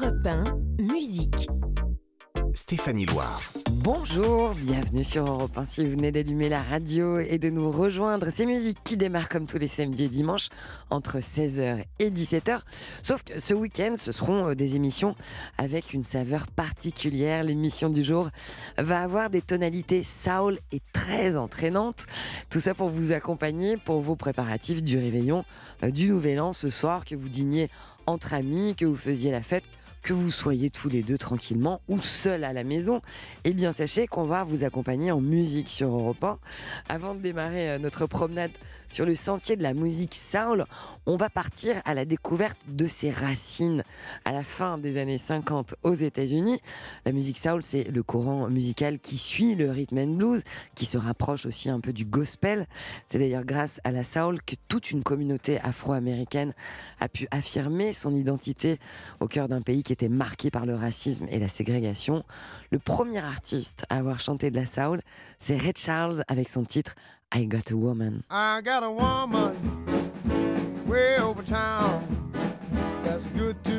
Europe 1, musique. Stéphanie Loire. Bonjour, bienvenue sur Europe 1. Si vous venez d'allumer la radio et de nous rejoindre, c'est musique qui démarre comme tous les samedis et dimanches entre 16h et 17h. Sauf que ce week-end, ce seront euh, des émissions avec une saveur particulière. L'émission du jour va avoir des tonalités soul et très entraînantes. Tout ça pour vous accompagner pour vos préparatifs du réveillon euh, du Nouvel An ce soir, que vous dîniez entre amis, que vous faisiez la fête que vous soyez tous les deux tranquillement ou seuls à la maison, eh bien sachez qu'on va vous accompagner en musique sur Europe 1. Avant de démarrer euh, notre promenade sur le sentier de la musique soul, on va partir à la découverte de ses racines à la fin des années 50 aux États-Unis. La musique soul, c'est le courant musical qui suit le rhythm and blues, qui se rapproche aussi un peu du gospel. C'est d'ailleurs grâce à la soul que toute une communauté afro-américaine a pu affirmer son identité au cœur d'un pays qui était marqué par le racisme et la ségrégation. Le premier artiste à avoir chanté de la soul, c'est Red Charles avec son titre I Got a Woman. I got a woman way over town that's good to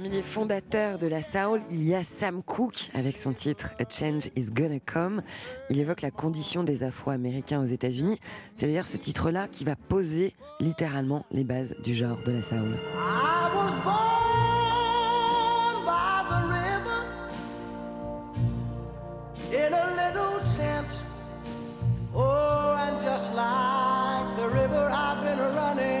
Parmi les fondateurs de la soul, il y a Sam Cooke avec son titre A Change Is Gonna Come. Il évoque la condition des Afro-Américains aux États-Unis. C'est d'ailleurs ce titre-là qui va poser littéralement les bases du genre de la soul. Like the river, I've been running.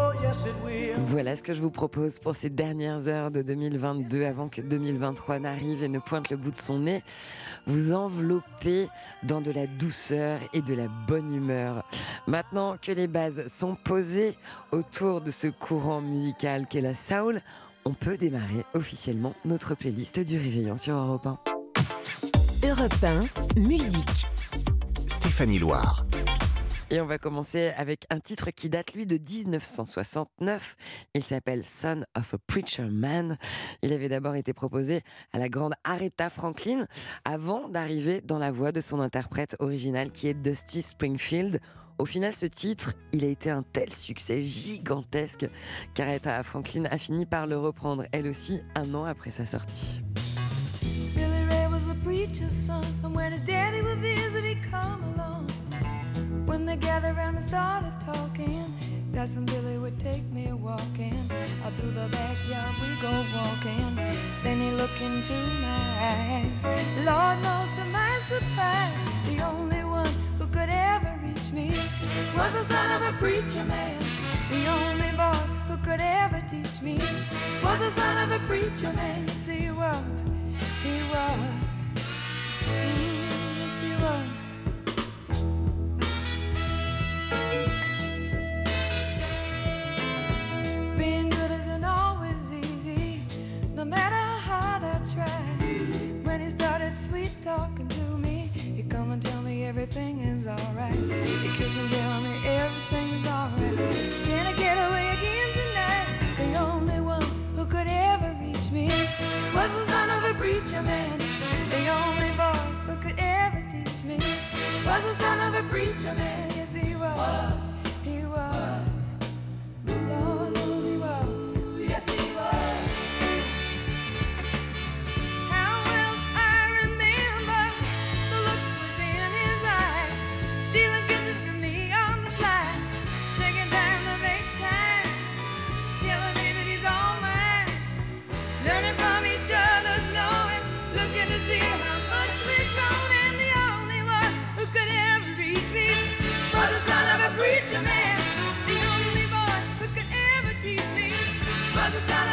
Voilà ce que je vous propose pour ces dernières heures de 2022 avant que 2023 n'arrive et ne pointe le bout de son nez. Vous envelopper dans de la douceur et de la bonne humeur. Maintenant que les bases sont posées autour de ce courant musical qu'est la soul, on peut démarrer officiellement notre playlist du réveillon sur Europe 1. Europe 1, musique. Stéphanie Loire. Et on va commencer avec un titre qui date, lui, de 1969. Il s'appelle Son of a Preacher Man. Il avait d'abord été proposé à la grande Aretha Franklin avant d'arriver dans la voix de son interprète original qui est Dusty Springfield. Au final, ce titre, il a été un tel succès gigantesque qu'Aretha Franklin a fini par le reprendre, elle aussi, un an après sa sortie. Billy Ray was a preacher's son, and when his daddy would visit, along. When they gathered around and started talking, when Billy would take me walking. Out through the backyard we go walking. Then he looked into my eyes. Lord knows to my surprise, the only one who could ever reach me was the son of a preacher man. The only boy who could ever teach me was the son of a preacher man. Yes, he was. He was. Mm, everything is alright. He kiss and tell me everything is alright. Can I get away again tonight? The only one who could ever reach me was the son of a preacher man. The only boy who could ever teach me was the son of a preacher man. Yes, he was. Mother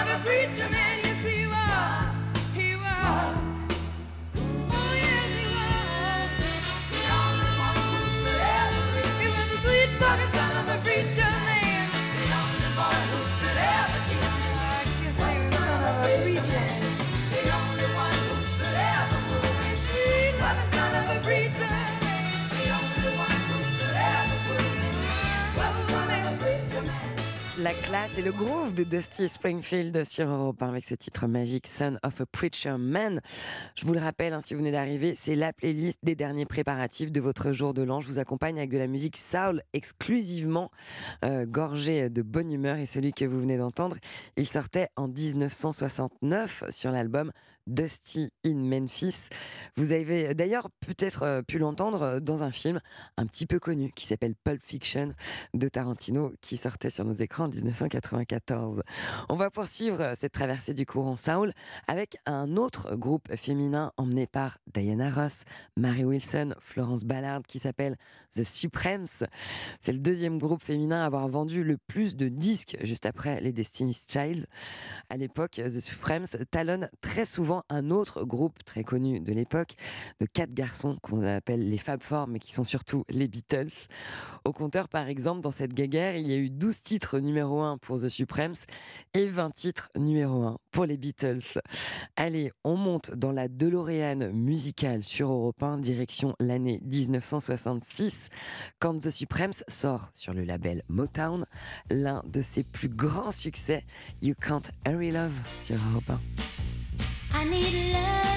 La classe et le groove de Dusty Springfield sur Europe 1 avec ce titre magique Son of a Preacher Man. Je vous le rappelle, hein, si vous venez d'arriver, c'est la playlist des derniers préparatifs de votre jour de l'an. Je vous accompagne avec de la musique soul exclusivement euh, gorgée de bonne humeur et celui que vous venez d'entendre, il sortait en 1969 sur l'album Dusty in Memphis. Vous avez d'ailleurs peut-être euh, pu l'entendre dans un film un petit peu connu qui s'appelle Pulp Fiction de Tarantino qui sortait sur nos écrans en 1994. On va poursuivre cette traversée du courant Soul avec un autre groupe féminin emmené par Diana Ross, Mary Wilson, Florence Ballard qui s'appelle The Supremes. C'est le deuxième groupe féminin à avoir vendu le plus de disques juste après les Destiny's Child. À l'époque, The Supremes talonne très souvent un autre groupe très connu de l'époque, de quatre garçons qu'on appelle les Fab Four, mais qui sont surtout les Beatles. Au compteur, par exemple, dans cette guéguerre, il y a eu 12 titres numéro 1 pour The Supremes et 20 titres numéro 1 pour les Beatles. Allez, on monte dans la DeLorean musicale sur Europe 1, direction l'année 1966, quand The Supremes sort sur le label Motown l'un de ses plus grands succès, You Can't Hurry Love sur Europe 1. I need love,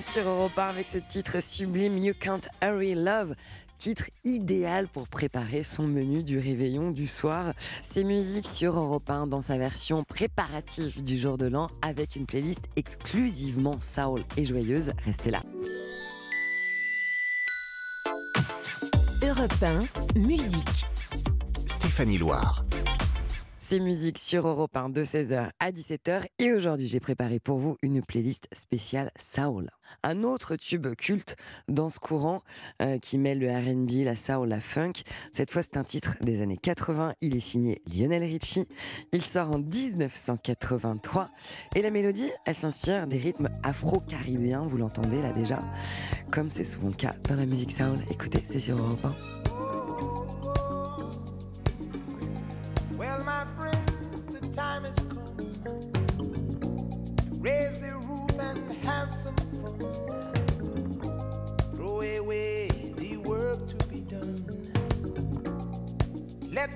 Sur Europe 1 avec ce titre sublime You Can't Hurry Love. Titre idéal pour préparer son menu du réveillon du soir. C'est musique sur Europe 1 dans sa version préparative du jour de l'an avec une playlist exclusivement soul et joyeuse. Restez là. Europe 1, musique. Stéphanie Loire. C'est musique sur Europe 1 de 16h à 17h et aujourd'hui j'ai préparé pour vous une playlist spéciale Soul. Un autre tube culte dans ce courant euh, qui mêle le R&B, la soul, la funk. Cette fois c'est un titre des années 80, il est signé Lionel Richie. Il sort en 1983 et la mélodie, elle s'inspire des rythmes afro-caribéens, vous l'entendez là déjà, comme c'est souvent le cas dans la musique soul. Écoutez, c'est sur Europe 1.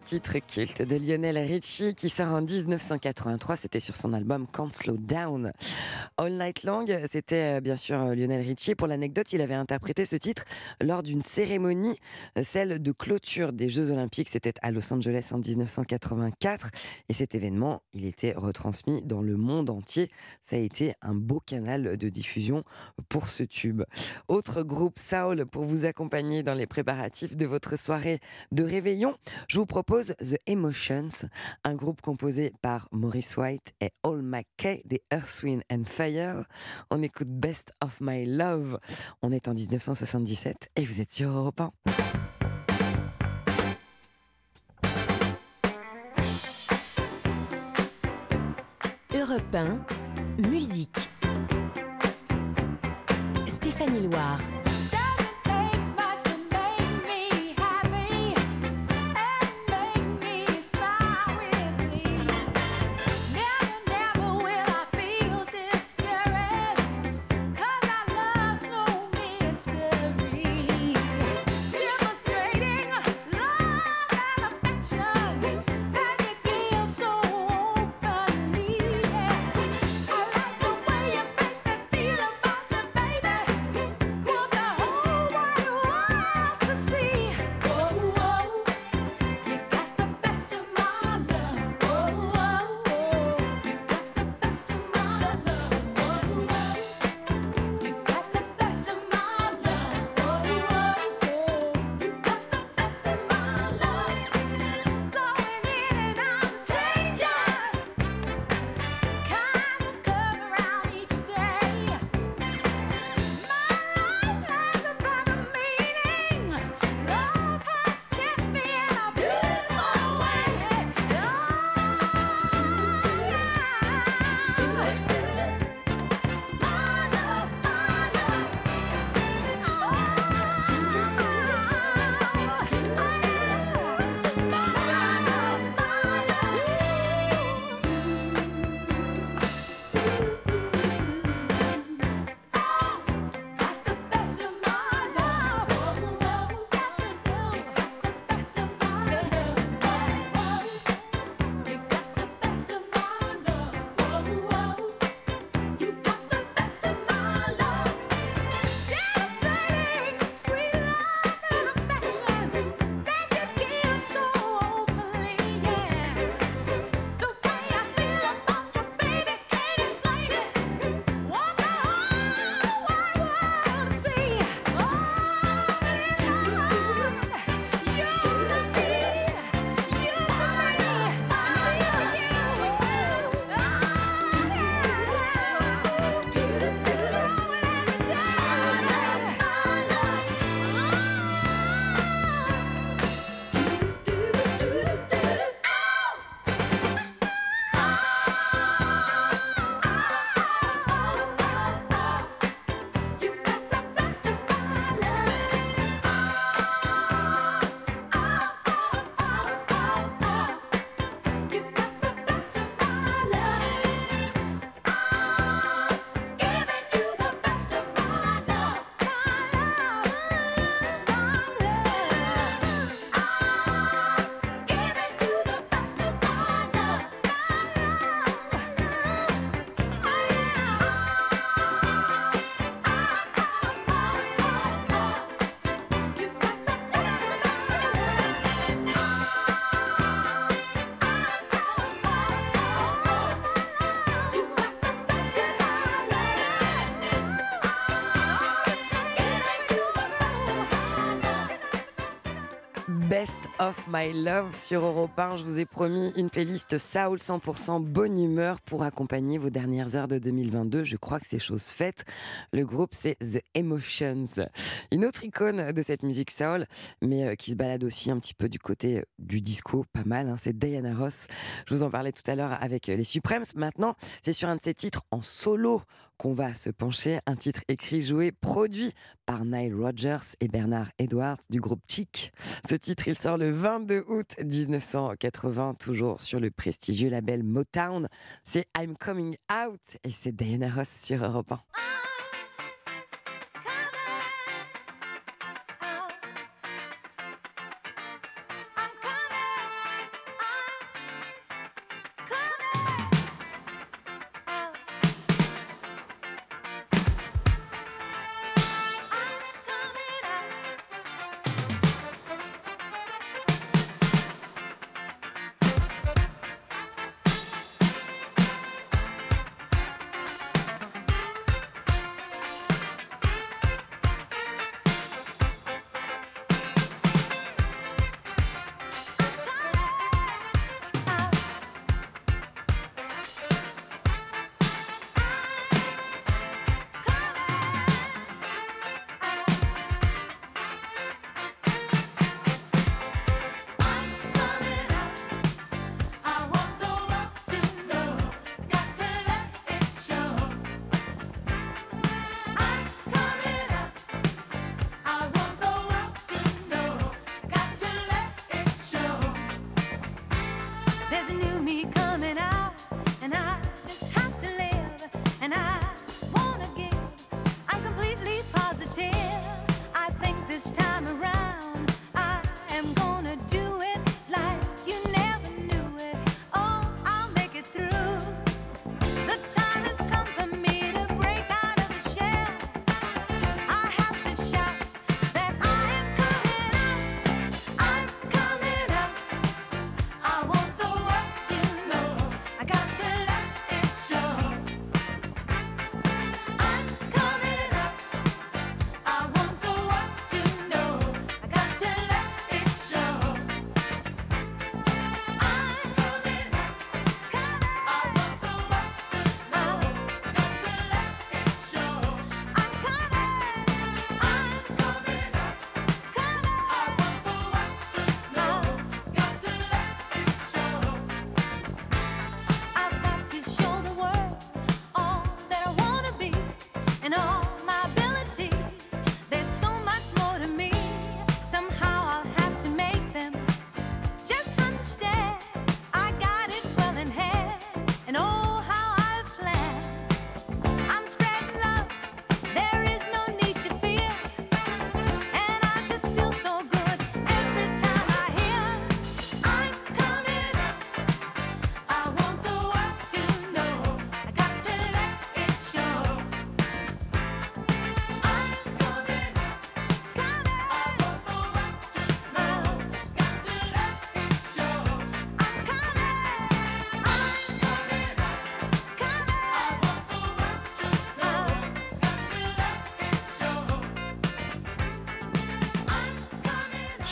titre culte de Lionel Richie qui sort en 1983. C'était sur son album Can't Slow Down. All Night Long, c'était euh, bien sûr euh, Lionel Richie. Pour l'anecdote, il avait interprété ce titre lors d'une cérémonie, euh, celle de clôture des Jeux Olympiques. C'était à Los Angeles en 1984. Et cet événement, il était retransmis dans le monde entier. Ça a été un beau canal de diffusion pour ce tube. Autre groupe Soul pour vous accompagner dans les préparatifs de votre soirée de réveillon. Je vous propose The Emotions, un groupe composé par Maurice White et All McKay des Earth, Wind and Fire. On écoute Best of My Love. On est en 1977 et vous êtes sur Europe 1. Europe 1, musique. Stéphanie Loire. Best of My Love sur Europe 1. Je vous ai promis une playlist Soul 100% bonne humeur pour accompagner vos dernières heures de 2022. Je crois que c'est chose faite. Le groupe, c'est The Emotions. Une autre icône de cette musique Soul, mais euh, qui se balade aussi un petit peu du côté euh, du disco, pas mal, hein, c'est Diana Ross. Je vous en parlais tout à l'heure avec euh, les Supremes. Maintenant, c'est sur un de ses titres en solo qu'on va se pencher. Un titre écrit, joué, produit par Nile Rodgers et Bernard Edwards du groupe Chic. Ce titre, il sort le 22 août 1980, toujours sur le prestigieux label Motown. C'est I'm Coming Out et c'est Diana Ross sur Europe 1.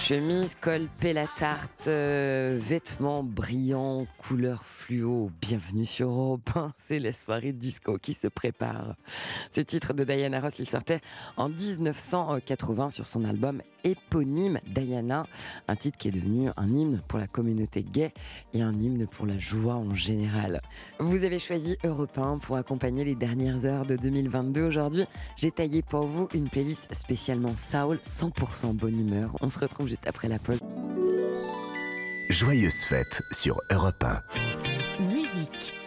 Chemise, col, la tarte, euh, vêtements brillants, couleurs fluo. Bienvenue sur Europe 1. C'est la soirée de disco qui se prépare. Ce titre de Diana Ross, il sortait en 1980 sur son album éponyme Diana, un titre qui est devenu un hymne pour la communauté gay et un hymne pour la joie en général. Vous avez choisi Europe 1 pour accompagner les dernières heures de 2022. Aujourd'hui, j'ai taillé pour vous une playlist spécialement Soul, 100% bonne humeur. On se retrouve juste après la pause. Joyeuse fête sur Europe 1. Musique.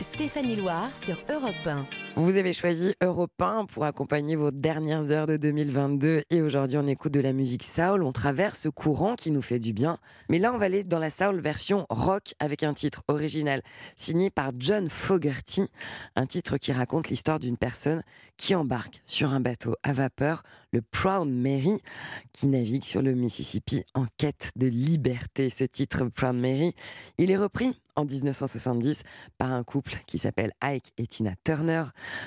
Stéphanie Loire sur Europe 1. Vous avez choisi Europe 1 pour accompagner vos dernières heures de 2022 et aujourd'hui on écoute de la musique soul, on traverse ce courant qui nous fait du bien. Mais là on va aller dans la soul version rock avec un titre original signé par John Fogerty, un titre qui raconte l'histoire d'une personne qui embarque sur un bateau à vapeur, le Proud Mary, qui navigue sur le Mississippi en quête de liberté. Ce titre Proud Mary, il est repris en 1970 par un couple qui s'appelle Ike et Tina Turner.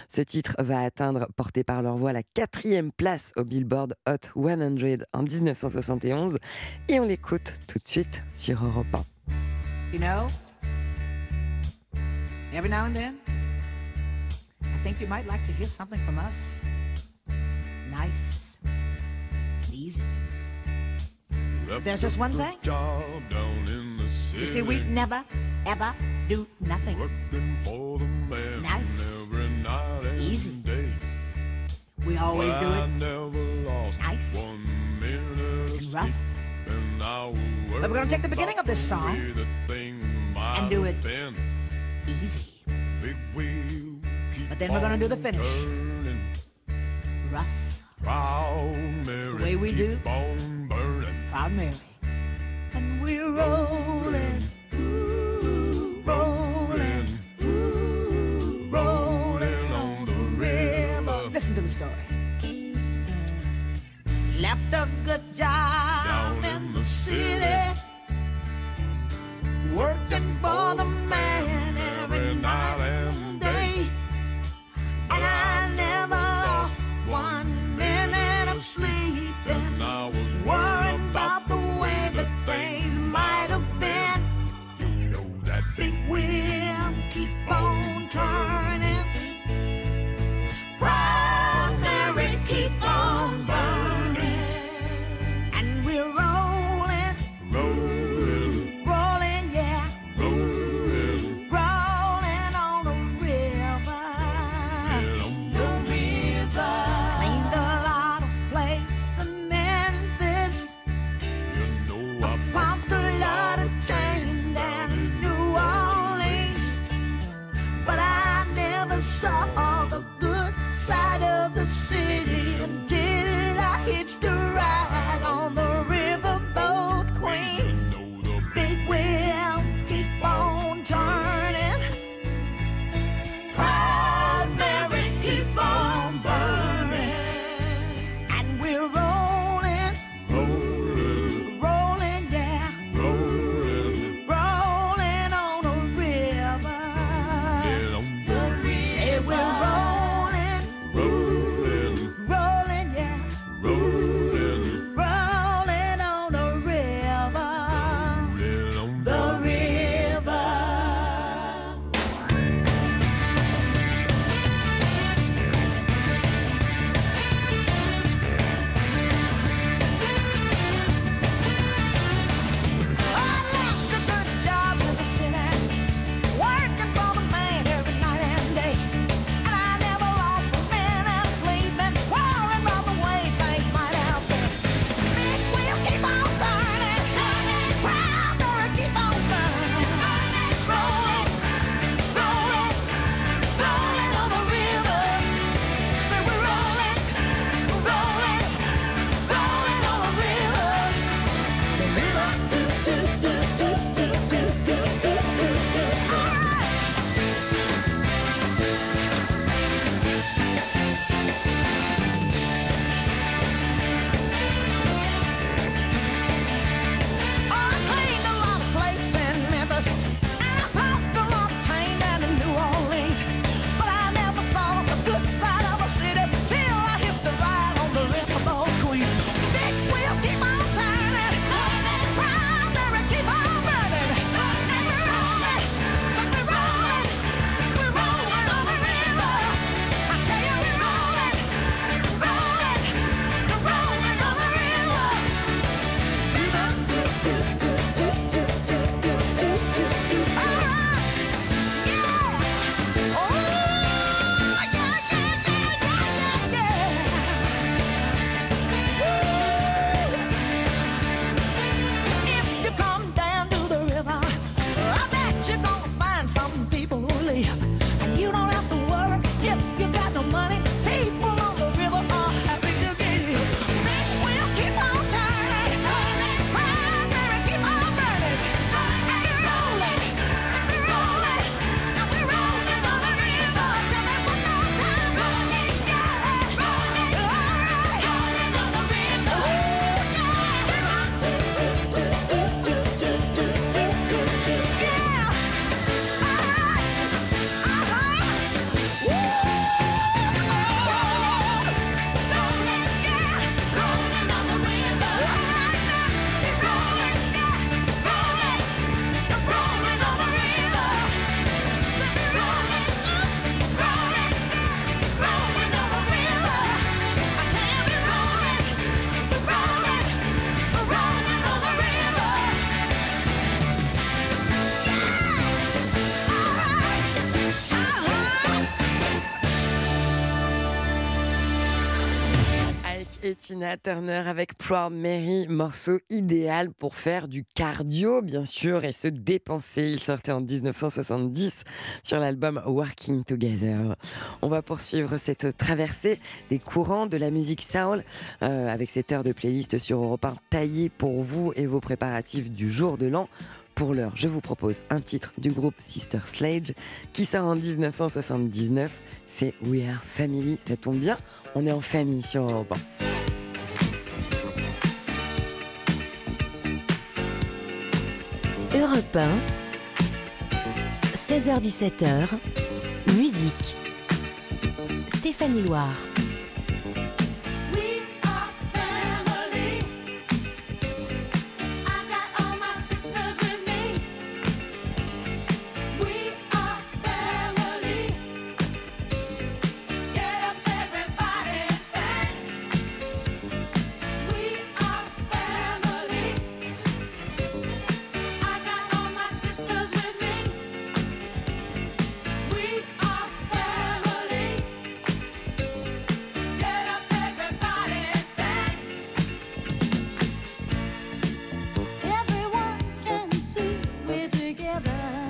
Ce titre va atteindre, porté par leur voix, la quatrième place au Billboard Hot 100 en 1971 et on l'écoute tout de suite sur Europe 1. You know, every now and then, I think you might like to hear something from us. Nice, and easy. There's just one thing. Job down in the city. You see, we never, ever do nothing. Working for the man Nice. every night and Easy. day. We always do I it never lost Nice. one minute and rough. sleep, and But we're gonna take the beginning of this song way the thing might do it been. Easy, Big wheel But then we're gonna do the finish. rough, Proud Mary, the way we do. proud Mary. And we're rolling, city, working for the man never Tina Turner avec Proud Mary, morceau idéal pour faire du cardio, bien sûr, et se dépenser. Il sortait en 1970 sur l'album Working Together. On va poursuivre cette traversée des courants de la musique soul euh, avec cette heure de playlist sur Europe 1 taillée pour vous et vos préparatifs du jour de l'an. Pour l'heure, je vous propose un titre du groupe Sister Sledge qui sort en 1979. C'est We Are Family. Ça tombe bien, on est en famille sur Europe 1. Europe 1, 16h-17h, musique. Stéphanie Loire. Together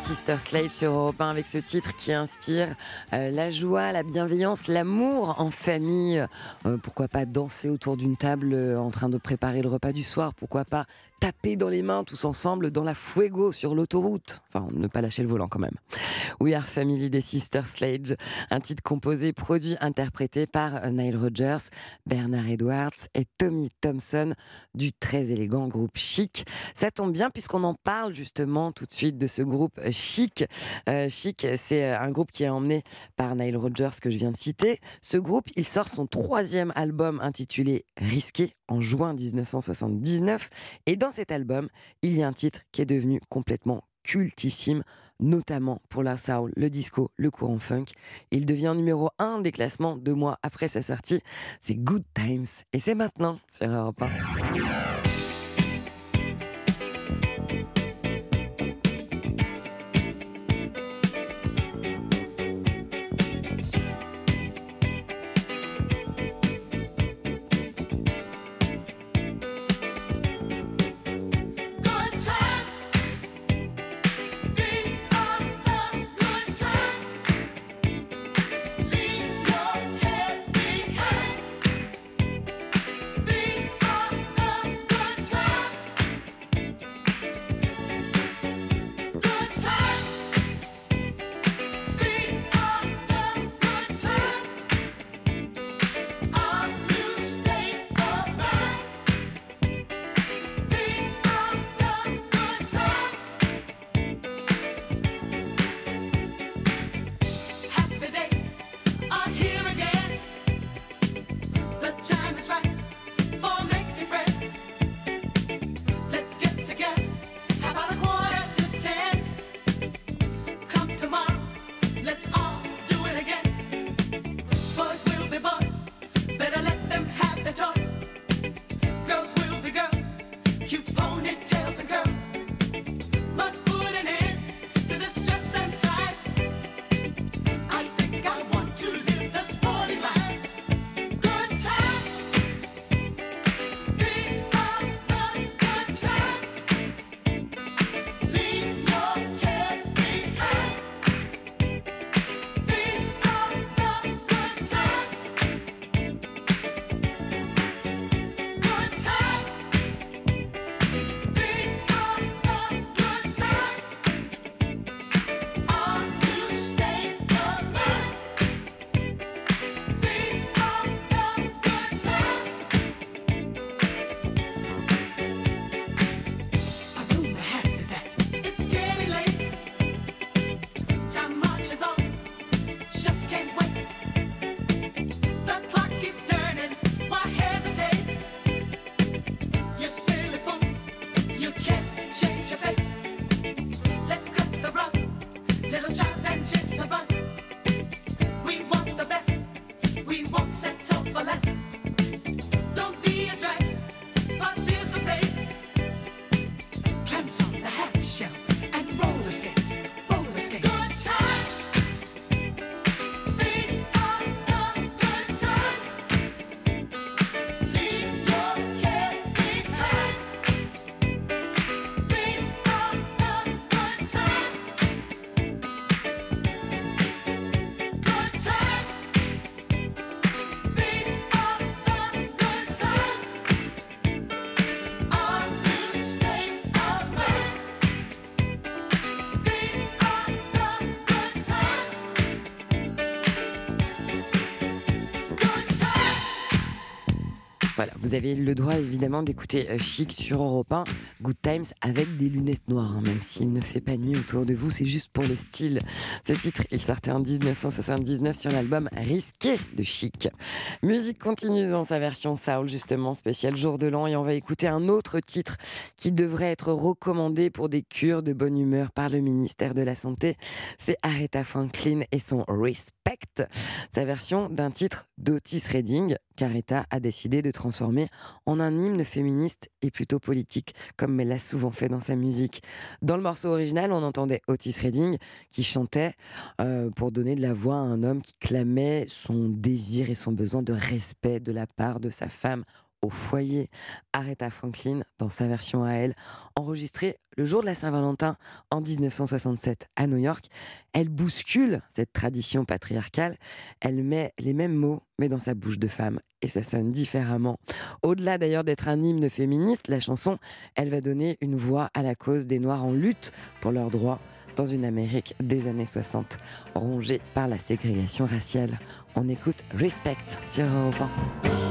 Sister Slade sur Europe 1 avec ce titre qui inspire euh, la joie, la bienveillance, l'amour en famille. Euh, pourquoi pas danser autour d'une table euh, en train de préparer le repas du soir Pourquoi pas taper dans les mains tous ensemble dans la fuego sur l'autoroute Enfin, ne pas lâcher le volant quand même. We Are Family des Sister Slade, un titre composé, produit, interprété par euh, Nile Rodgers, Bernard Edwards et Tommy Thompson du très élégant groupe Chic. Ça tombe bien puisqu'on en parle justement tout de suite de ce groupe euh, Chic. Euh, Chic, c'est un groupe qui est emmené par Nile Rodgers que je viens de citer. Ce groupe, il sort son troisième album intitulé Risqué en juin 1979. Et dans cet album, il y a un titre qui est devenu complètement cultissime notamment pour la soul, le disco, le courant funk. Il devient numéro 1 des classements deux mois après sa sortie. C'est Good Times et c'est maintenant sur Europe 1. Vous avez le droit évidemment d'écouter euh, Chic sur Europe 1, Good Times avec des lunettes noires, hein, même s'il ne fait pas nuit autour de vous, c'est juste pour le style. Ce titre, il sortait en 1979 sur l'album Risqué de Chic. Musique continue dans sa version Soul, justement, spécial jour de l'an, et on va écouter un autre titre qui devrait être recommandé pour des cures de bonne humeur par le ministère de la Santé. C'est Aretha Franklin et son Respect, sa version d'un titre d'Otis Redding a décidé de transformer en un hymne féministe et plutôt politique, comme elle l'a souvent fait dans sa musique. Dans le morceau original, on entendait Otis Redding qui chantait euh, pour donner de la voix à un homme qui clamait son désir et son besoin de respect de la part de sa femme au foyer. Aretha Franklin, dans sa version à elle, enregistrée le jour de la Saint-Valentin en 1967 à New York, elle bouscule cette tradition patriarcale. Elle met les mêmes mots, mais dans sa bouche de femme, et ça sonne différemment. Au-delà d'ailleurs d'être un hymne féministe, la chanson, elle va donner une voix à la cause des Noirs en lutte pour leurs droits dans une Amérique des années 60, rongée par la ségrégation raciale. On écoute Respect sur Europe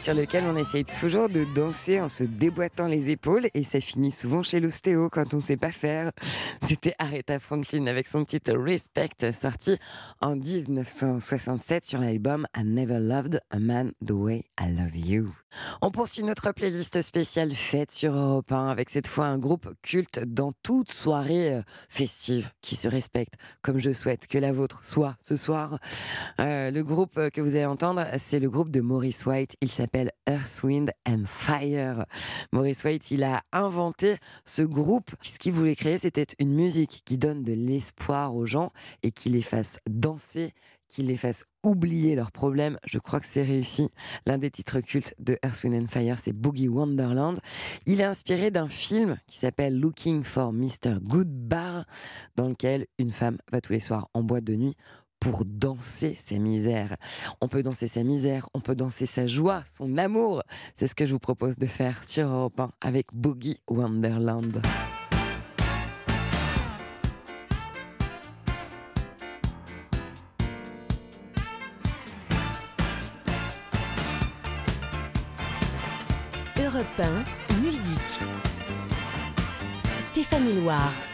sur lequel on essaye toujours de danser en se déboîtant les épaules et ça finit souvent chez l'ostéo quand on sait pas faire. C'était Aretha Franklin avec son titre Respect sorti en 1967 sur l'album I Never Loved a Man the Way I Love You. On poursuit notre playlist spéciale fête sur Europe 1 avec cette fois un groupe culte dans toute soirée euh, festive qui se respecte comme je souhaite que la vôtre soit ce soir. Euh, le groupe que vous allez entendre, c'est le groupe de Maurice White. Il s'appelle Earth, Wind and Fire. Maurice White, il a inventé ce groupe. Ce qu'il voulait créer, c'était une musique qui donne de l'espoir aux gens et qui les fasse danser, qui les fasse oublier leurs problèmes. Je crois que c'est réussi. L'un des titres cultes de Earth, Wind and Fire, c'est Boogie Wonderland. Il est inspiré d'un film qui s'appelle Looking for Mr. Goodbar, dans lequel une femme va tous les soirs en boîte de nuit pour danser ses misères. On peut danser sa misère, on peut danser sa joie, son amour. C'est ce que je vous propose de faire sur Europe 1 avec Boogie Wonderland. Europe 1, musique. Stéphanie Loire.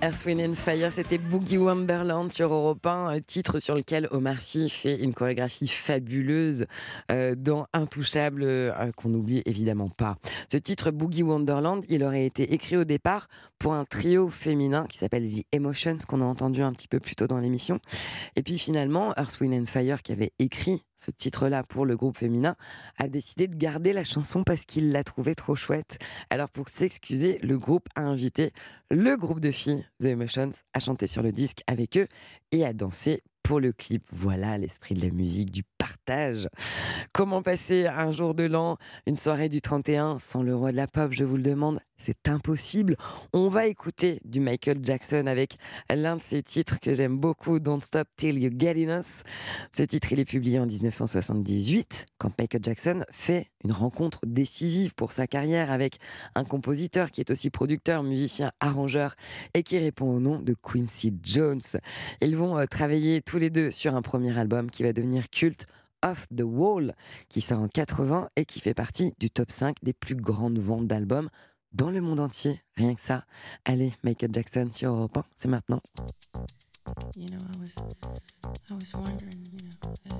Earth, Wind Fire, c'était Boogie Wonderland sur Europe 1, un titre sur lequel Omar Sy fait une chorégraphie fabuleuse euh, dans Intouchable, euh, qu'on n'oublie évidemment pas. Ce titre Boogie Wonderland, il aurait été écrit au départ pour un trio féminin qui s'appelle The Emotions, qu'on a entendu un petit peu plus tôt dans l'émission. Et puis finalement, Earth, Wind Fire, qui avait écrit ce titre-là pour le groupe féminin, a décidé de garder la chanson parce qu'il l'a trouvée trop chouette. Alors pour s'excuser, le groupe a invité le groupe de filles, The Emotions, à chanter sur le disque avec eux et à danser pour le clip. Voilà l'esprit de la musique, du partage. Comment passer un jour de l'an, une soirée du 31 sans le roi de la pop, je vous le demande c'est impossible. On va écouter du Michael Jackson avec l'un de ses titres que j'aime beaucoup, Don't Stop Till You Get In Us. Ce titre, il est publié en 1978, quand Michael Jackson fait une rencontre décisive pour sa carrière avec un compositeur qui est aussi producteur, musicien, arrangeur et qui répond au nom de Quincy Jones. Ils vont euh, travailler tous les deux sur un premier album qui va devenir culte. Off the Wall, qui sort en 80 et qui fait partie du top 5 des plus grandes ventes d'albums dans le monde entier. Rien que ça. Allez, Michael Jackson sur Europe 1, c'est maintenant. You know, I was, I was wondering, you know, if,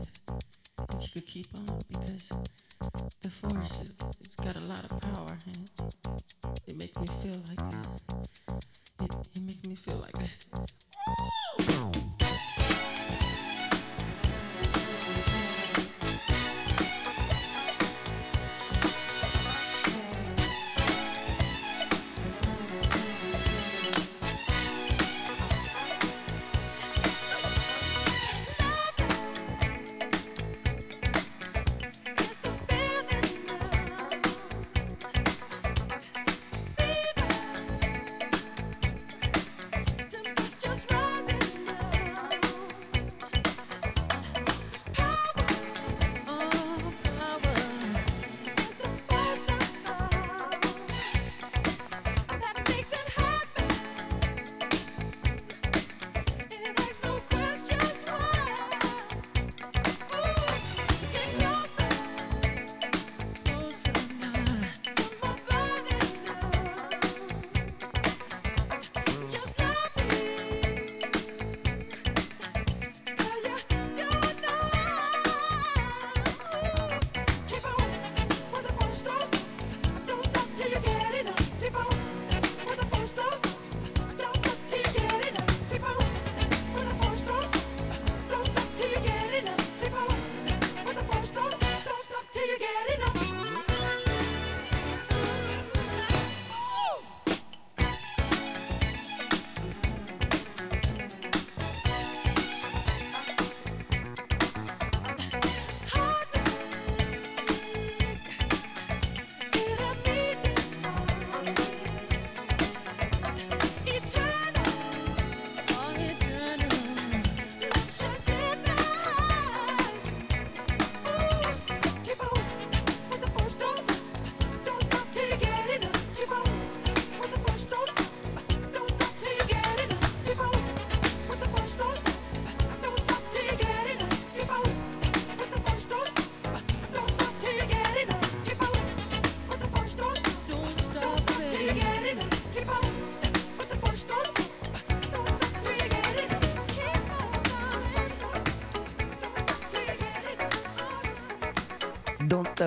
if you could keep on because the force it, it's got a lot of power and it, it makes me feel like it, it, it makes me feel like Just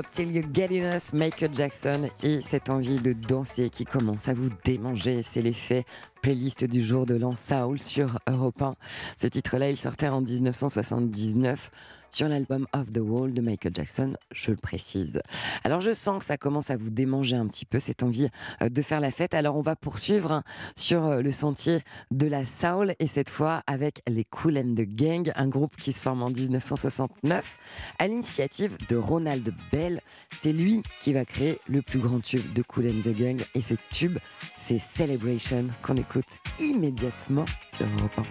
Till You Get In Us, Michael Jackson et cette envie de danser qui commence à vous démanger. C'est l'effet playlist du jour de l'an Saul sur Europe 1. Ce titre-là, il sortait en 1979 sur l'album Off the Wall de Michael Jackson, je le précise. Alors je sens que ça commence à vous démanger un petit peu cette envie euh, de faire la fête. Alors on va poursuivre hein, sur euh, le sentier de la Soul et cette fois avec les Cool and the Gang, un groupe qui se forme en 1969 à l'initiative de Ronald Bell. C'est lui qui va créer le plus grand tube de Cool and the Gang et ce tube, c'est Celebration qu'on écoute immédiatement sur Europe 1.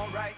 Alright,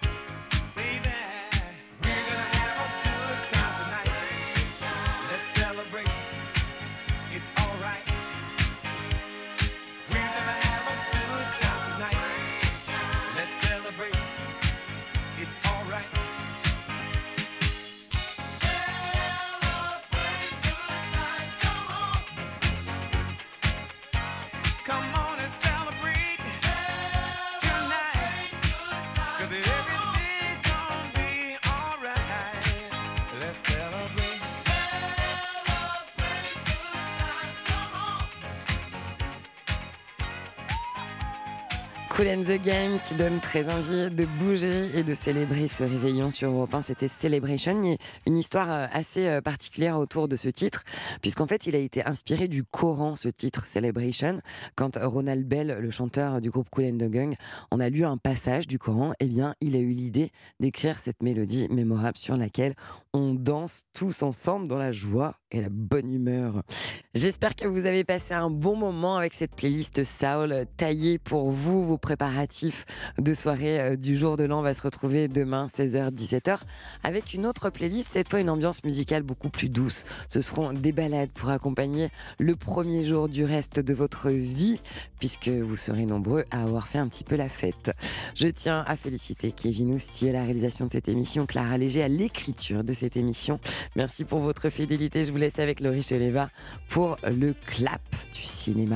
and the Gang qui donne très envie de bouger et de célébrer ce réveillon sur Europe 1. C'était Celebration. Une histoire euh, assez euh, particulière autour de ce titre, puisqu'en fait, il a été inspiré du Coran, ce titre Celebration. Quand Ronald Bell, le chanteur du groupe Cool and the Gang, en a lu un passage du Coran, eh bien, il a eu l'idée d'écrire cette mélodie mémorable sur laquelle on danse tous ensemble dans la joie et la bonne humeur. J'espère que vous avez passé un bon moment avec cette playlist Soul taillée pour vous, vos préparatifs de soirée euh, du jour de l'an. On va se retrouver demain 16h-17h avec une autre playlist, cette fois une ambiance musicale beaucoup plus douce. Ce seront des balades pour accompagner le premier jour du reste de votre vie puisque vous serez nombreux à avoir fait un petit peu la fête. Je tiens à féliciter Kevin Oustier à la réalisation de cette émission, Clara Léger à l'écriture de cette émission. Merci pour votre fidélité. Je vous laisse avec Laurie Cheleva pour le clap du cinéma.